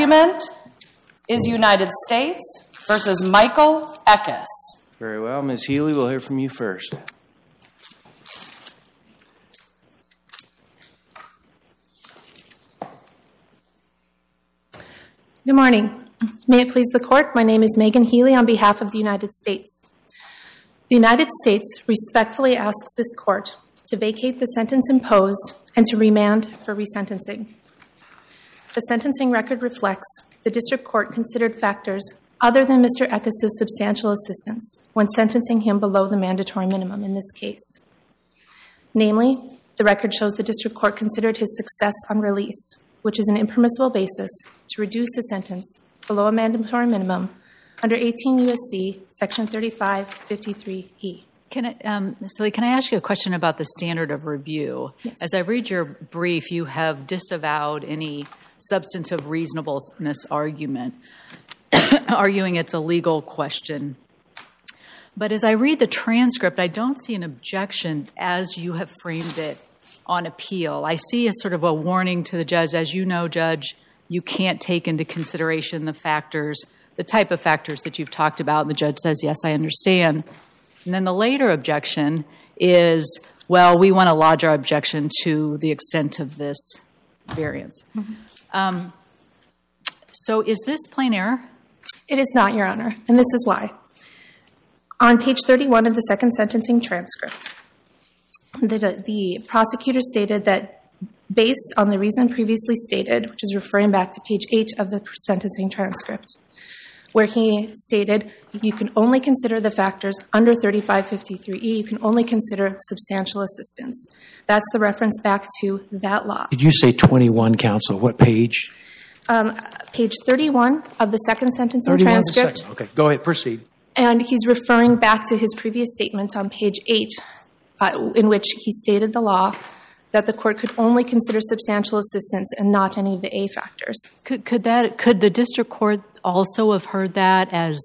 argument is United States versus Michael Eckis. Very well, Ms. Healy, we'll hear from you first. Good morning. May it please the Court, my name is Megan Healy on behalf of the United States. The United States respectfully asks this Court to vacate the sentence imposed and to remand for resentencing. The sentencing record reflects the District Court considered factors other than Mr. Eckis' substantial assistance when sentencing him below the mandatory minimum in this case. Namely, the record shows the District Court considered his success on release, which is an impermissible basis to reduce the sentence below a mandatory minimum under 18 U.S.C. Section 3553E. Can I, um. Lee, can I ask you a question about the standard of review? Yes. As I read your brief, you have disavowed any substantive reasonableness argument, arguing it's a legal question. But as I read the transcript, I don't see an objection as you have framed it on appeal. I see a sort of a warning to the judge, as you know, Judge, you can't take into consideration the factors, the type of factors that you've talked about. And the judge says, Yes, I understand. And then the later objection is, Well, we want to lodge our objection to the extent of this variance. Um, Um, so is this plain error? It is not, Your Honor, and this is why. On page 31 of the second sentencing transcript, the, prosecutor stated that based on the reason previously stated, which is referring back to page 8 of the sentencing transcript, where he stated you can only consider the factors under 3553E, you can only consider substantial assistance. That's the reference back to that law. Did you say 21, counsel? What page? Um, page 31 of the second sentencing 31 is the transcript. second. Okay, go ahead, proceed. And he's referring back to his previous statement on page 8, uh, in which he stated the law that the court could only consider substantial assistance and not any of the A factors. Could, could that could the district court also have heard that as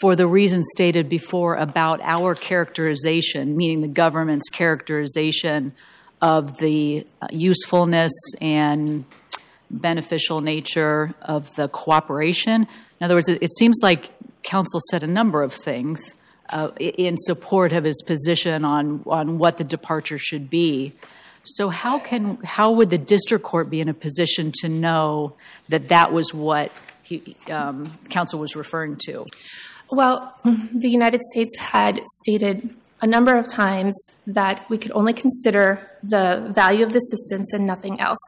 for the reasons stated before about our characterization, meaning the government's characterization of the uh, usefulness and beneficial nature of the cooperation? In other words, it, it seems like counsel said a number of things uh, in support of his position on on what the departure should be. So how can how would the district court be in a position to know that that was what he, um, counsel was referring to? Well, the United States had stated a number of times that we could only consider the value of the assistance and nothing else.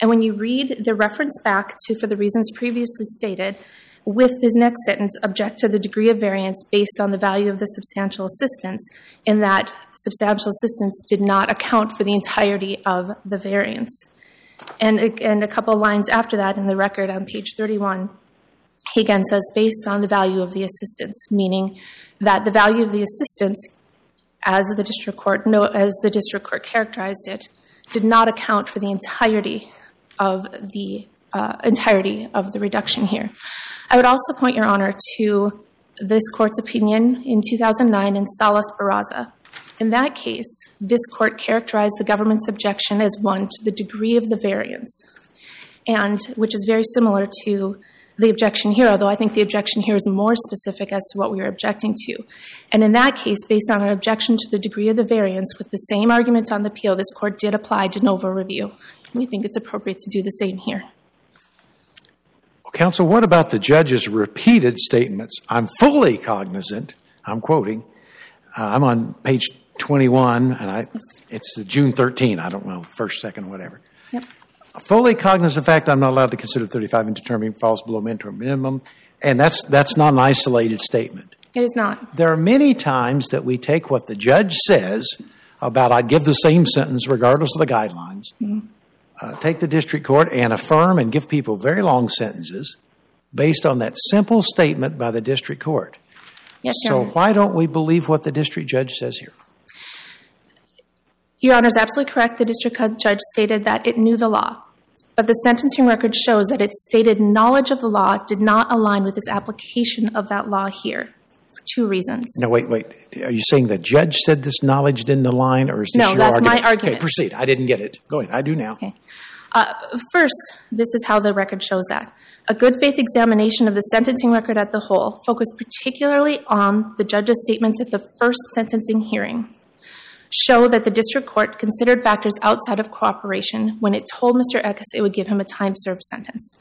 And when you read the reference back to, for the reasons previously stated, with this next sentence, object to the degree of variance based on the value of the substantial assistance, in that substantial assistance did not account for the entirety of the variance. And, and a couple lines after that in the record on page 31, he again says, based on the value of the assistance, meaning that the value of the assistance, as the district court no, as the district court characterized it, did not account for the entirety of the uh, entirety of the reduction here. I would also point your honor to this court's opinion in 2009 in Salas Barraza. In that case, this court characterized the government's objection as one to the degree of the variance, and which is very similar to the objection here, although I think the objection here is more specific as to what we are objecting to. And in that case, based on an objection to the degree of the variance with the same arguments on the appeal, this court did apply de novo review. We think it's appropriate to do the same here. Well, counsel, what about the judge's repeated statements? I'm fully cognizant, I'm quoting, uh, I'm on page 21, and I, it's June 13, I don't know, first, second, whatever. Yep. Fully cognizant of the fact I'm not allowed to consider 35 in determining falls below mandatory minimum, and that's, that's not an isolated statement. It is not. There are many times that we take what the judge says about I'd give the same sentence regardless of the guidelines, uh, take the district court and affirm and give people very long sentences based on that simple statement by the district court. Yes, So why don't we believe what the district judge says here? Your Honor is absolutely correct. The district judge stated that it knew the law. But the sentencing record shows that its stated knowledge of the law did not align with its application of that law here for two reasons. No, wait, wait. Are you saying the judge said this knowledge didn't align, or is this No, your that's my argument? argument. Okay, proceed. I didn't get it. Go ahead. I do now. Okay. Uh, First, this is how the record shows that. A good faith examination of the sentencing record at the whole focused particularly on the judge's statements at the first sentencing hearing show that the district court considered factors outside of cooperation when it told Mr. Eckis it would give him a time served sentence.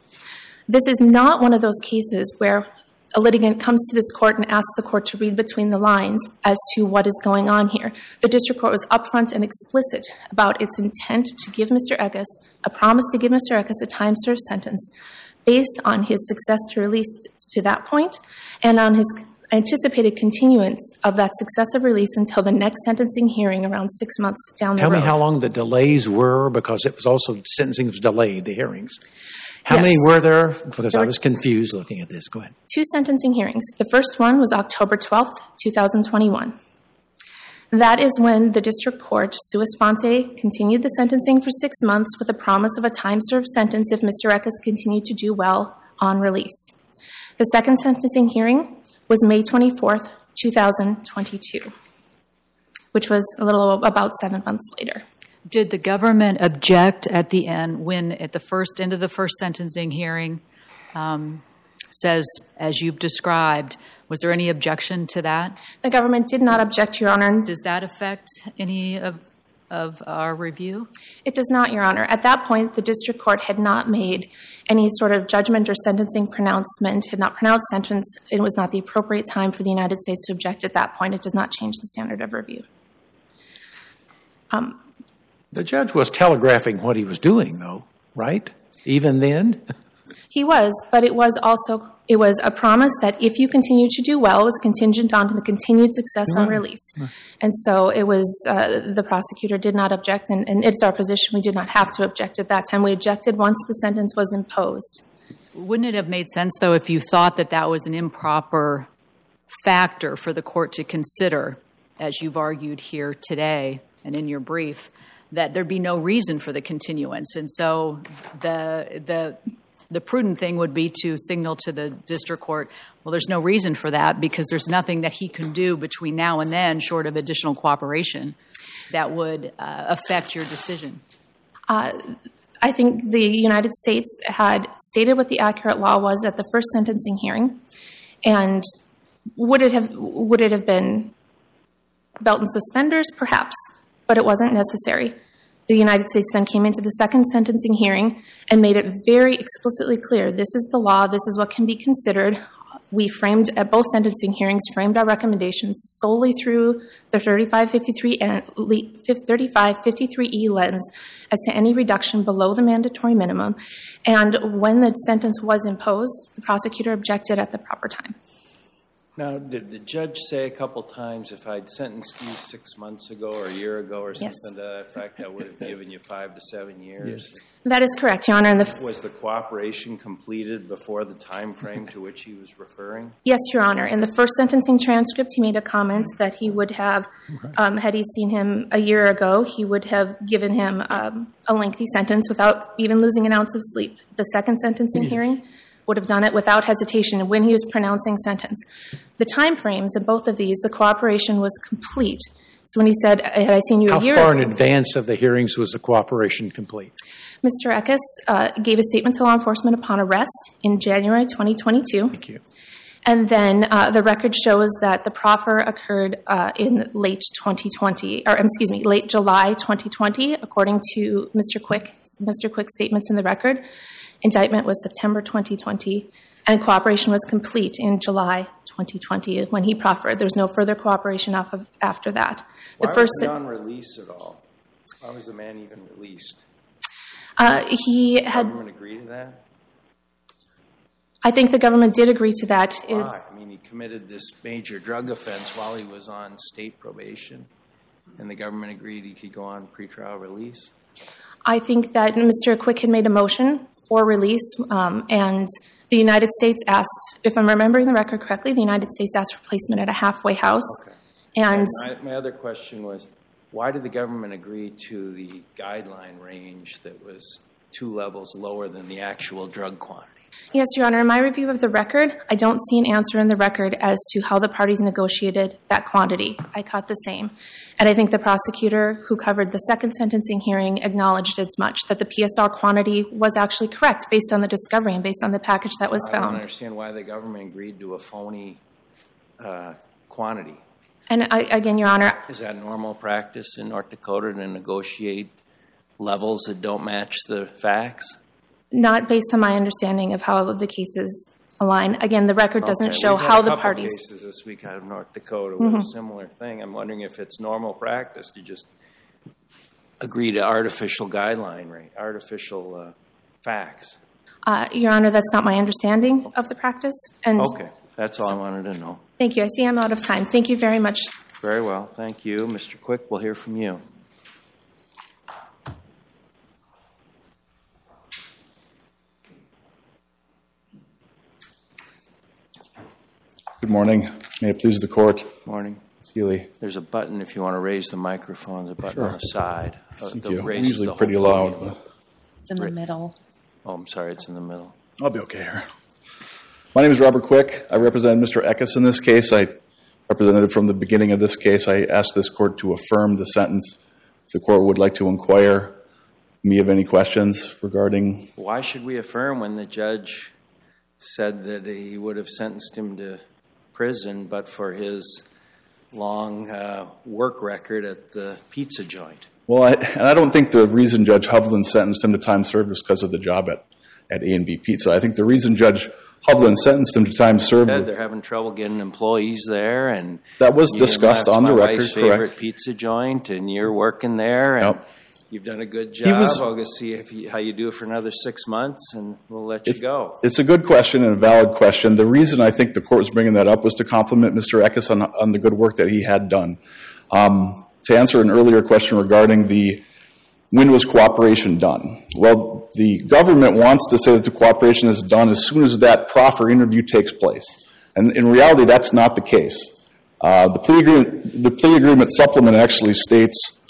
This is not one of those cases where a litigant comes to this court and asks the court to read between the lines as to what is going on here. The district court was upfront and explicit about its intent to give Mr. Eckis a promise to give Mr. Eckis a time served sentence based on his success to release to that point and on his anticipated continuance of that successive release until the next sentencing hearing around six months down the Tell road. Tell me how long the delays were because it was also sentencing was delayed, the hearings. How Yes. many were there? Because There I was confused looking at this. Go ahead. two sentencing hearings. The first one was October 12th, 2021. That is when the district court, sua sponte, continued the sentencing for six months with a promise of a time served sentence if Mr. Eckis continued to do well on release. The second sentencing hearing was May 24th, 2022, which was a little about seven months later. Did the government object at the end when, at the first end of the first sentencing hearing, um, says, as you've described, was there any objection to that? The government did not object, Your Honor. Does that affect any of, of our review? It does not, Your Honor. At that point, the district court had not made any sort of judgment or sentencing pronouncement, had not pronounced sentence. It was not the appropriate time for the United States to object at that point. It does not change the standard of review. Um, the judge was telegraphing what he was doing, though, right? Even then? He was, but it was also it was a promise that if you continue to do well, it was contingent on the continued success on release. And so it was uh, the prosecutor did not object, and, and it's our position we did not have to object at that time. We objected once the sentence was imposed. Wouldn't it have made sense, though, if you thought that that was an improper factor for the court to consider, as you've argued here today and in your brief, that there'd be no reason for the continuance? And so the the the prudent thing would be to signal to the district court, well, there's no reason for that because there's nothing that he can do between now and then, short of additional cooperation, that would uh, affect your decision. I think the United States had stated what the accurate law was at the first sentencing hearing, and would it have would it have been belt and suspenders, perhaps, but it wasn't necessary. The United States then came into the second sentencing hearing and made it very explicitly clear: this is the law. This is what can be considered. We framed at both sentencing hearings framed our recommendations solely through the 3553 and 3553E lens as to any reduction below the mandatory minimum. And when the sentence was imposed, the prosecutor objected at the proper time. Now, did the judge say a couple times if I'd sentenced you six months ago or a year ago or Yes. something to that effect, I would have given you five to seven years? That is correct, Your Honor. And the Was the cooperation completed before the time frame to which he was referring? Yes, Your Honor. In the first sentencing transcript, he made a comment that he would have, um, had he seen him a year ago, he would have given him um, a lengthy sentence without even losing an ounce of sleep. The second sentencing hearing would have done it without hesitation when he was pronouncing sentence. The time frames in both of these, the cooperation was complete. So when he said, "Had I seen you How a year far in advance of the hearings was the cooperation complete? Mr. Eckis uh, gave a statement to law enforcement upon arrest in January 2022. Thank you. And then uh, the record shows that the proffer occurred uh, in late 2020, or excuse me, late July 2020, according to Mr. Quick, Mr. Quick's statements in the record. Indictment was September 2020, and cooperation was complete in July 2020 when he proffered. There's no further cooperation off of, after that. The Why first was he on release at all? Why was the man even released? uh, he had, Government agree to that? I think the government did agree to that. Why? I mean, he committed this major drug offense while he was on state probation, and the government agreed he could go on pretrial release? I think that Mr. Quick had made a motion for release, um, and the United States asked, if I'm remembering the record correctly, the United States asked for placement at a halfway house. Okay. And My, my other question was, why did the government agree to the guideline range that was two levels lower than the actual drug quantity? Yes, Your Honor. In my review of the record, I don't see an answer in the record as to how the parties negotiated that quantity. I caught the same. And I think the prosecutor who covered the second sentencing hearing acknowledged as much, that the PSR quantity was actually correct based on the discovery and based on the package that was found. I don't understand why the government agreed to a phony uh, quantity. And I, again, Your Honor, Is that normal practice in North Dakota to negotiate levels that don't match the facts? Not based on my understanding of how the cases align. Again, the record doesn't show we've had how a the couple parties. Mm-hmm. cases this week out of North Dakota with a similar thing. I'm wondering if it's normal practice to just agree to artificial guideline rate, artificial uh, facts. Uh, Your Honor, that's not my understanding of the practice. And Okay, that's all I wanted to know. thank you. I see I'm out of time. Thank you very much. Very well, thank you. Mr. Quick, we'll hear from you. Good morning. May it please the court. Morning. Healy. There's a button if you want to raise the microphone, the button Sure. on the side. Uh, Thank that you. I'm usually the pretty loud. but It's in the middle. Oh, I'm sorry, it's in the middle. I'll be okay here. My name is Robert Quick. I represent Mr. Eckis in this case. I represented from the beginning of this case. I asked this court to affirm the sentence. If the court would like to inquire me of any questions regarding, Why should we affirm when the judge said that he would have sentenced him to prison but for his long uh, work record at the pizza joint? well, I, and I don't think the reason Judge Hovland sentenced him to time served was because of the job at, at A&B Pizza. I think the reason Judge Hovland sentenced him to time served Said they're having trouble getting employees there, and That was you know, discussed on the record, favorite correct. pizza joint, and you're working there, and Yep. You've done a good job. was- I'll go see if you, how you do it for another six months, and we'll let you It's, go. it's a good question and a valid question. The reason I think the court was bringing that up was to compliment Mr. Eckis on, on the good work that he had done. Um, to answer an earlier question regarding the when was cooperation done? Well, the government wants to say that the cooperation is done as soon as that proffer interview takes place. And in reality, that's not the case. Uh, the, plea agreement, the plea agreement supplement actually states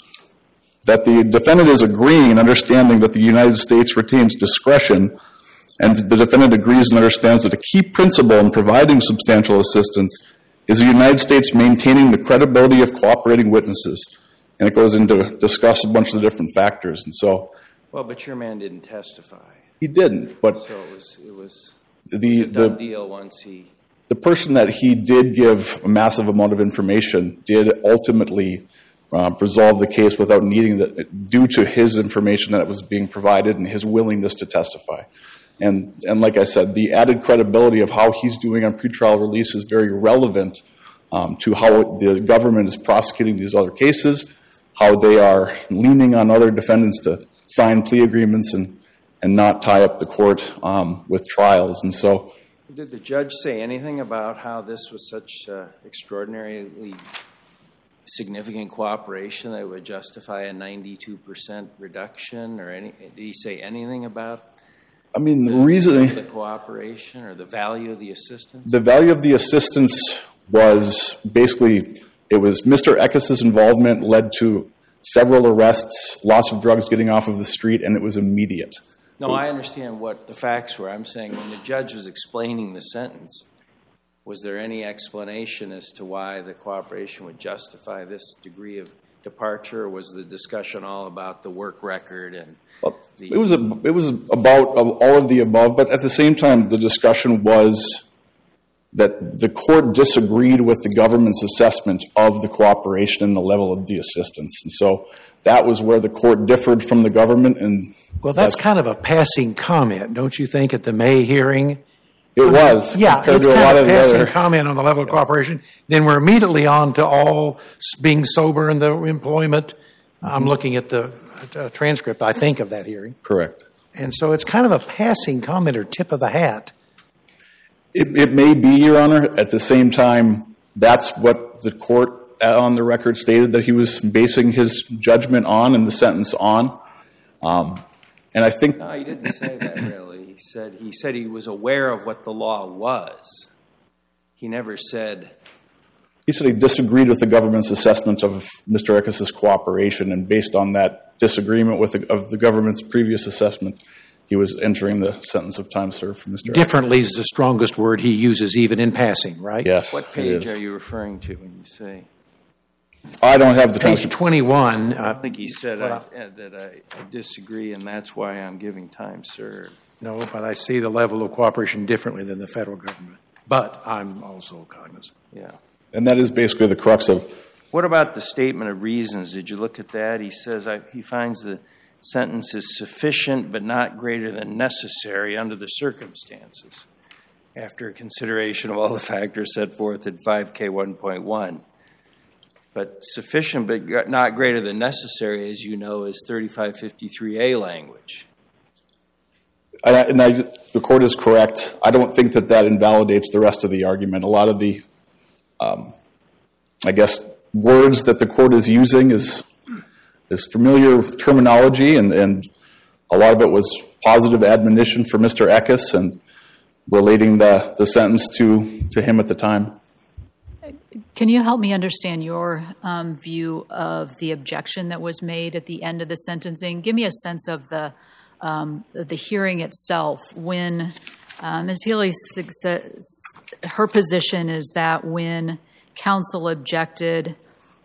that the defendant is agreeing and understanding that the United States retains discretion, and the defendant agrees and understands that a key principle in providing substantial assistance is the United States maintaining the credibility of cooperating witnesses. And it goes into discuss a bunch of the different factors. And so Well, but your man didn't testify, he didn't, but so it was it was the the, deal once he. the person that he did give a massive amount of information did ultimately resolve the case without needing that, due to his information that was being provided and his willingness to testify. And, and like I said, the added credibility of how he's doing on pretrial release is very relevant um, to how the government is prosecuting these other cases, how they are leaning on other defendants to sign plea agreements and, and not tie up the court um, with trials. And so Did the judge say anything about how this was such uh, extraordinarily significant cooperation that would justify a 92% reduction, or any? Did he say anything about I mean, the the reason the cooperation or the value of the assistance? the value of the assistance was basically it was Mr. Eckis' involvement led to several arrests, loss of drugs getting off of the street, and it was immediate. No, I understand what the facts were. I'm saying when the judge was explaining the sentence, was there any explanation as to why the cooperation would justify this degree of departure, or was the discussion all about the work record and Well, the It was a, it was about all of the above, but at the same time, the discussion was that the court disagreed with the government's assessment of the cooperation and the level of the assistance, and so that was where the court differed from the government. And Well, that's kind of a passing comment, don't you think, at the May hearing? It was Yeah, compared it's to a kind lot of of a the passing other. comment on the level of cooperation. Then we're immediately on to all being sober in the employment. I'm looking at the uh, transcript, I think, of that hearing. Correct. And so it's kind of a passing comment or tip of the hat. It, it may be, Your Honor. At the same time, that's what the court uh, on the record stated that he was basing his judgment on and the sentence on. Um, and I think No, he didn't say that really. He said he said he was aware of what the law was. He never said he said he disagreed with the government's assessment of Mr. Eckis' cooperation, and based on that disagreement with the, of the government's previous assessment, he was entering the sentence of time served for Mr. Eckis. Differently is the strongest word he uses, even in passing, right? Yes. What page is. are you referring to when you say? I don't have the Page transcript. 21, uh, I think he said I- uh, that I I disagree, and that's why I'm giving time served. No, but I see the level of cooperation differently than the federal government. But I'm also cognizant. Yeah. And that is basically the crux of, What about the statement of reasons? Did you look at that? He says I, he finds the sentence is sufficient but not greater than necessary under the circumstances after consideration of all the factors set forth in 5K 1.1. But sufficient but not greater than necessary, as you know, is 3553A language. And I- and I, the court is correct. I don't think that that invalidates the rest of the argument. A lot of the, um, I guess, words that the court is using is, is familiar terminology, and, and a lot of it was positive admonition for Mr. Eckis and relating the, the sentence to, to him at the time. Can you help me understand your um, view of the objection that was made at the end of the sentencing? Give me a sense of the um, the hearing itself. When uh, Ms. Healy success, her position is that when counsel objected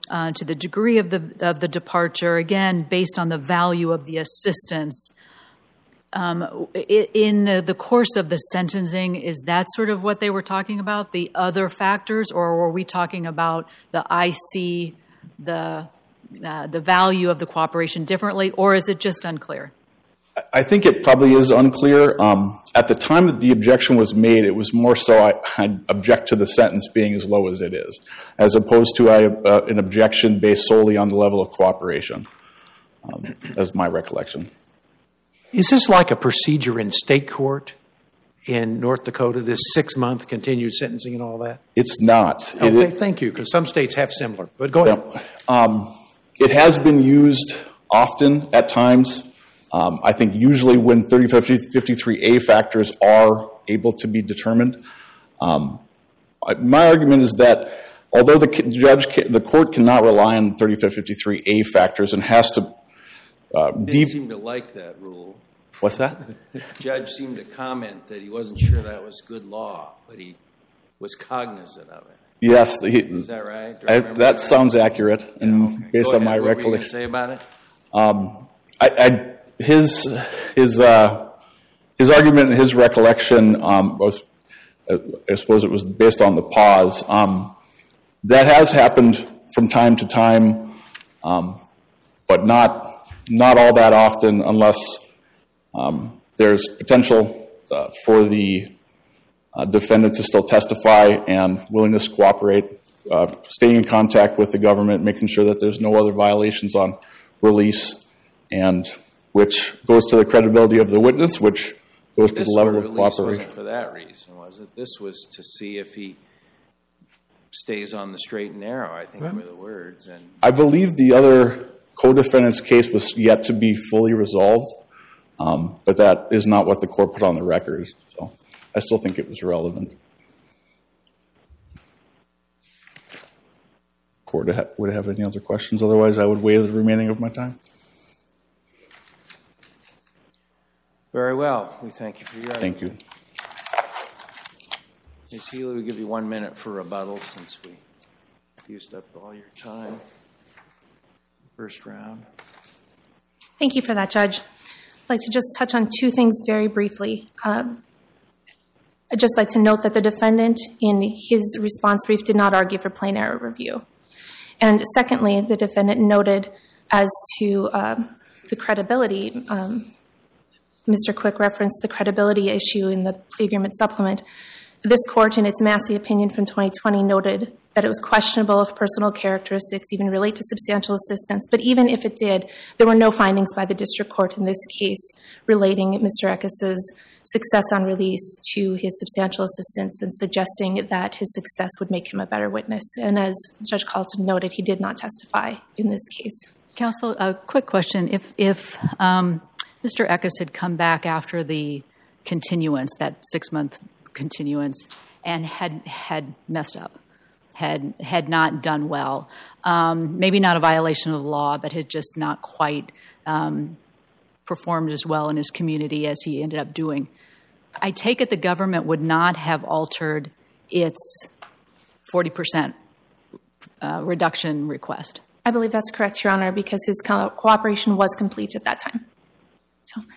uh, to the degree of the of the departure, again based on the value of the assistance, um, in the, the course of the sentencing, is that sort of what they were talking about, the other factors, or were we talking about the IC, the uh, the value of the cooperation differently, or is it just unclear? I think it probably is unclear. Um, at the time that the objection was made, it was more so I, I object to the sentence being as low as it is, as opposed to I, uh, an objection based solely on the level of cooperation. Um, that's my recollection. Is this like a procedure in state court in North Dakota, this six-month continued sentencing and all that? It's not. It Okay, is- thank you, because some states have similar, but go ahead. Um, it has been used often at times. Um, I think usually when 3553A factors are able to be determined. Um, I- my argument is that although the judge, the court cannot rely on 3553A factors and has to uh, deep. seem to like that rule. What's that? Judge seemed to comment that he wasn't sure that was good law, but he was cognizant of it. Yes, the- he, Is that right? I I, that sounds accurate, and Okay. based Go on my ahead. What were you recollection. say about it? I, I his his uh, his argument and his recollection um, was, uh, I suppose it was based on the pause. Um, that has happened from time to time, um, but not not all that often, unless um, there's potential uh, for the uh, defendant to still testify and willingness to cooperate, uh, staying in contact with the government, making sure that there's no other violations on release, and which goes to the credibility of the witness, which goes to the level sort of release wasn't cooperation. for that reason, was it? This was to see if he stays on the straight and narrow, I think were the words. And I believe the other co-defendant's case was yet to be fully resolved, um, but that is not what the court put on the record. So I still think it was relevant. Court ha- would have any other questions? Otherwise, I would waive the remaining of my time. Very well, we thank you for your argument. Thank you. Ms. Healy, we give you one minute for rebuttal since we used up all your time. First round. Thank you for that, Judge. I'd like to just touch on two things very briefly. Um, I'd just like to note that the defendant, in his response brief, did not argue for plain error review. And secondly, the defendant noted as to um, the credibility, um, Mr. Quick referenced the credibility issue in the plea agreement supplement. This court, in its Massey opinion from 2020, noted that it was questionable if personal characteristics even relate to substantial assistance. But even if it did, there were no findings by the district court in this case relating Mr. Eckis's success on release to his substantial assistance and suggesting that his success would make him a better witness. And as Judge Colloton noted, he did not testify in this case. Counsel, a quick question. If, if um, Mr. Eckis had come back after the continuance, that six month continuance, and had, had messed up, had, had not done well, um, maybe not a violation of the law, but had just not quite um, performed as well in his community as he ended up doing. I take it the government would not have altered its 40% uh, reduction request. I believe that's correct, Your Honor, because his co- cooperation was complete at that time. So,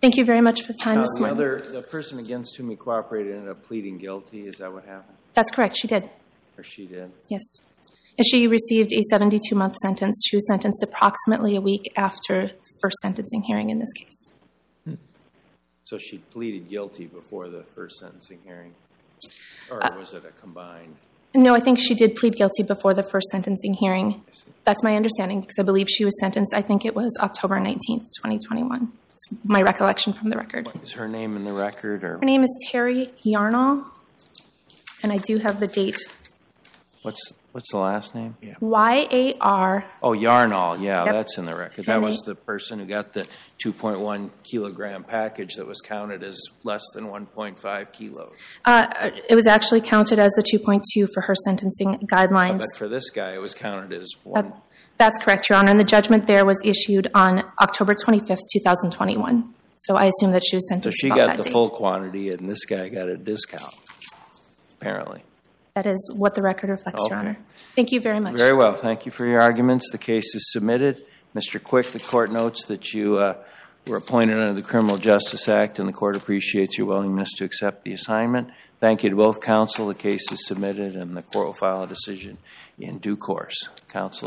thank you very much for the time Now, this uh, the other, the person against whom he cooperated ended up pleading guilty, is that what happened? That's correct, she did. Or she did? Yes. And she received a 72 month sentence. She was sentenced approximately a week after the first sentencing hearing in this case. Hmm. So she pleaded guilty before the first sentencing hearing? Or uh, was it a combined? No, I think she did plead guilty before the first sentencing hearing. That's my understanding because I believe she was sentenced, I think it was October 19th, 2021. It's my recollection from the record. Is her name in the record, or Her name is Terry Yarnall, and I do have the date. what's, what's the last name? Y A R. Oh, Yarnall, yeah, Yep. that's in the record. That And was the person who got the 2.1 kilogram package that was counted as less than 1.5 kilos. Uh, it was actually counted as the 2.2 for her sentencing guidelines. But for this guy, it was counted as That- one. That's correct, Your Honor. And the judgment there was issued on October 25th, 2021. So I assume that she was sentenced. So she got the date. full quantity, and this guy got a discount, apparently. That is what the record reflects, Your Honor. Thank you very much. Very well, thank you for your arguments. The case is submitted. Mr. Quick, the court notes that you uh, were appointed under the Criminal Justice Act, and the court appreciates your willingness to accept the assignment. Thank you to both counsel. The case is submitted, and the court will file a decision in due course. Counselor?